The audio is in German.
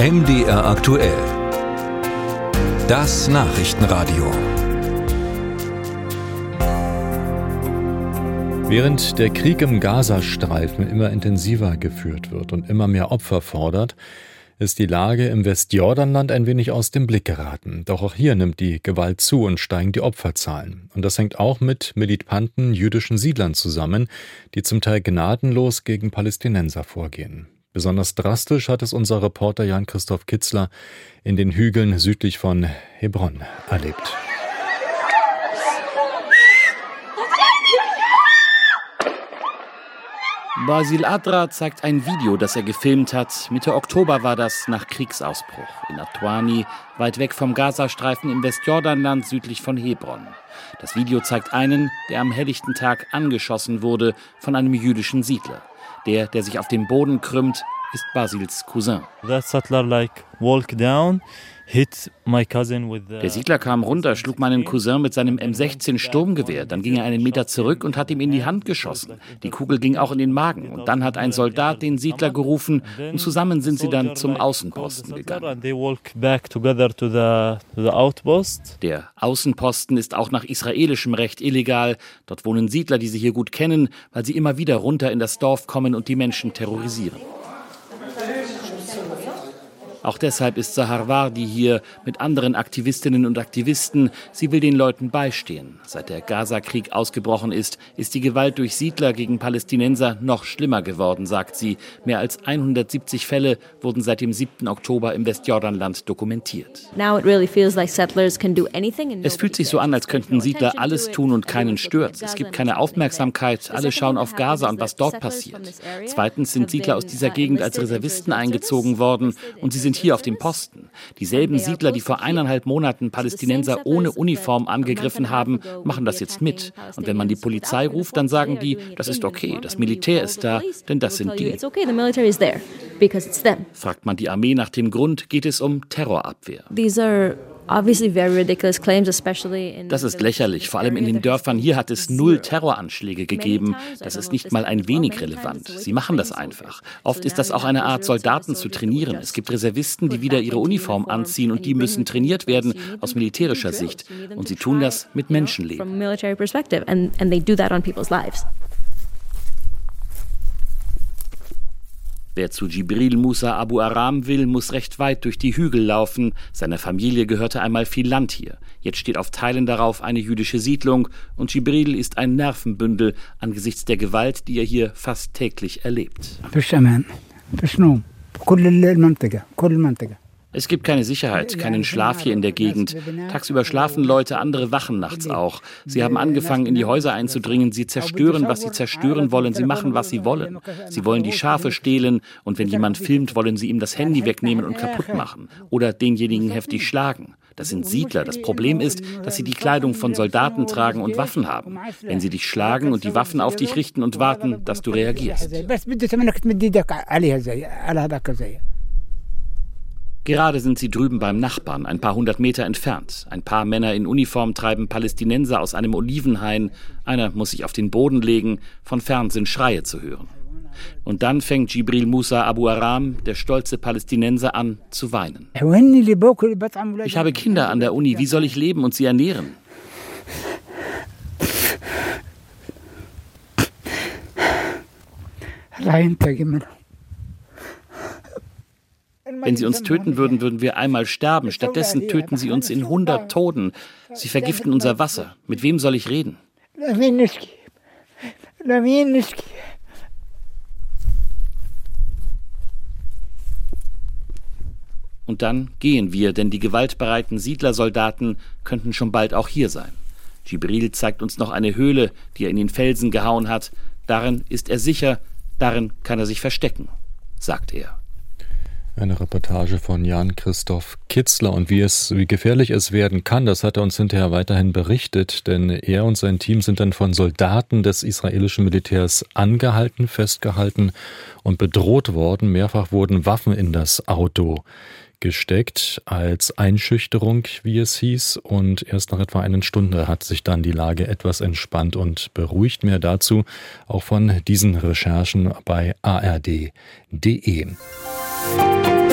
MDR aktuell. Das Nachrichtenradio. Während der Krieg im Gazastreifen immer intensiver geführt wird und immer mehr Opfer fordert, ist die Lage im Westjordanland ein wenig aus dem Blick geraten. Doch auch hier nimmt die Gewalt zu und steigen die Opferzahlen. Und das hängt auch mit militanten jüdischen Siedlern zusammen, die zum Teil gnadenlos gegen Palästinenser vorgehen. Besonders drastisch hat es unser Reporter Jan-Christoph Kitzler in den Hügeln südlich von Hebron erlebt. Basil Adra zeigt ein Video, das er gefilmt hat. Mitte Oktober war das nach Kriegsausbruch in Atwani, weit weg vom Gazastreifen im Westjordanland südlich von Hebron. Das Video zeigt einen, der am helllichten Tag angeschossen wurde von einem jüdischen Siedler. Der, der sich auf dem Boden krümmt, ist Basils Cousin. That settler like walk down der Siedler kam runter, schlug meinen Cousin mit seinem M16 Sturmgewehr. Dann ging er einen Meter zurück und hat ihm in die Hand geschossen. Die Kugel ging auch in den Magen. Und dann hat ein Soldat den Siedler gerufen und zusammen sind sie dann zum Außenposten gegangen. Der Außenposten ist auch nach israelischem Recht illegal. Dort wohnen Siedler, die sie hier gut kennen, weil sie immer wieder runter in das Dorf kommen und die Menschen terrorisieren. Auch deshalb ist Sahar Wardi hier mit anderen Aktivistinnen und Aktivisten. Sie will den Leuten beistehen. Seit der Gaza-Krieg ausgebrochen ist, ist die Gewalt durch Siedler gegen Palästinenser noch schlimmer geworden, sagt sie. Mehr als 170 Fälle wurden seit dem 7. Oktober im Westjordanland dokumentiert. Es fühlt sich so an, als könnten Siedler alles tun und keinen stört. Es gibt keine Aufmerksamkeit. Alle schauen auf Gaza und was dort passiert. Zweitens sind Siedler aus dieser Gegend als Reservisten eingezogen worden und sie sind hier auf dem Posten. Dieselben Siedler, die vor eineinhalb Monaten Palästinenser ohne Uniform angegriffen haben, machen das jetzt mit. Und wenn man die Polizei ruft, dann sagen die, das ist okay, das Militär ist da, denn das sind die. Fragt man die Armee nach dem Grund, geht es um Terrorabwehr. Das ist lächerlich. Vor allem in den Dörfern hier hat es null Terroranschläge gegeben. Das ist nicht mal ein wenig relevant. Sie machen das einfach. Oft ist das auch eine Art, Soldaten zu trainieren. Es gibt Reservisten, die wieder ihre Uniform anziehen und die müssen trainiert werden aus militärischer Sicht. Und sie tun das mit Menschenleben. Wer zu Jibril Musa Abu Aram will, muss recht weit durch die Hügel laufen. Seiner Familie gehörte einmal viel Land hier. Jetzt steht auf Teilen darauf eine jüdische Siedlung und Jibril ist ein Nervenbündel angesichts der Gewalt, die er hier fast täglich erlebt. Es gibt keine Sicherheit, keinen Schlaf hier in der Gegend. Tagsüber schlafen Leute, andere wachen nachts auch. Sie haben angefangen, in die Häuser einzudringen. Sie zerstören, was sie zerstören wollen. Sie machen, was sie wollen. Sie wollen die Schafe stehlen und wenn jemand filmt, wollen sie ihm das Handy wegnehmen und kaputt machen oder denjenigen heftig schlagen. Das sind Siedler. Das Problem ist, dass sie die Kleidung von Soldaten tragen und Waffen haben. Wenn sie dich schlagen und die Waffen auf dich richten und warten, dass du reagierst. Gerade sind sie drüben beim Nachbarn, ein paar hundert Meter entfernt. Ein paar Männer in Uniform treiben Palästinenser aus einem Olivenhain. Einer muss sich auf den Boden legen. Von fern sind Schreie zu hören. Und dann fängt Jibril Musa Abu Aram, der stolze Palästinenser, an zu weinen. Ich habe Kinder an der Uni. Wie soll ich leben und sie ernähren? Wenn sie uns töten würden, würden wir einmal sterben. Stattdessen töten sie uns in hundert Toten. Sie vergiften unser Wasser. Mit wem soll ich reden? Und dann gehen wir, denn die gewaltbereiten Siedlersoldaten könnten schon bald auch hier sein. Gibril zeigt uns noch eine Höhle, die er in den Felsen gehauen hat. Darin ist er sicher, darin kann er sich verstecken, sagt er. Eine Reportage von Jan Christoph Kitzler und wie es, wie gefährlich es werden kann, das hat er uns hinterher weiterhin berichtet, denn er und sein Team sind dann von Soldaten des israelischen Militärs angehalten, festgehalten und bedroht worden. Mehrfach wurden Waffen in das Auto gesteckt als Einschüchterung, wie es hieß. Und erst nach etwa einer Stunde hat sich dann die Lage etwas entspannt und beruhigt. Mehr dazu auch von diesen Recherchen bei ard.de. Bye.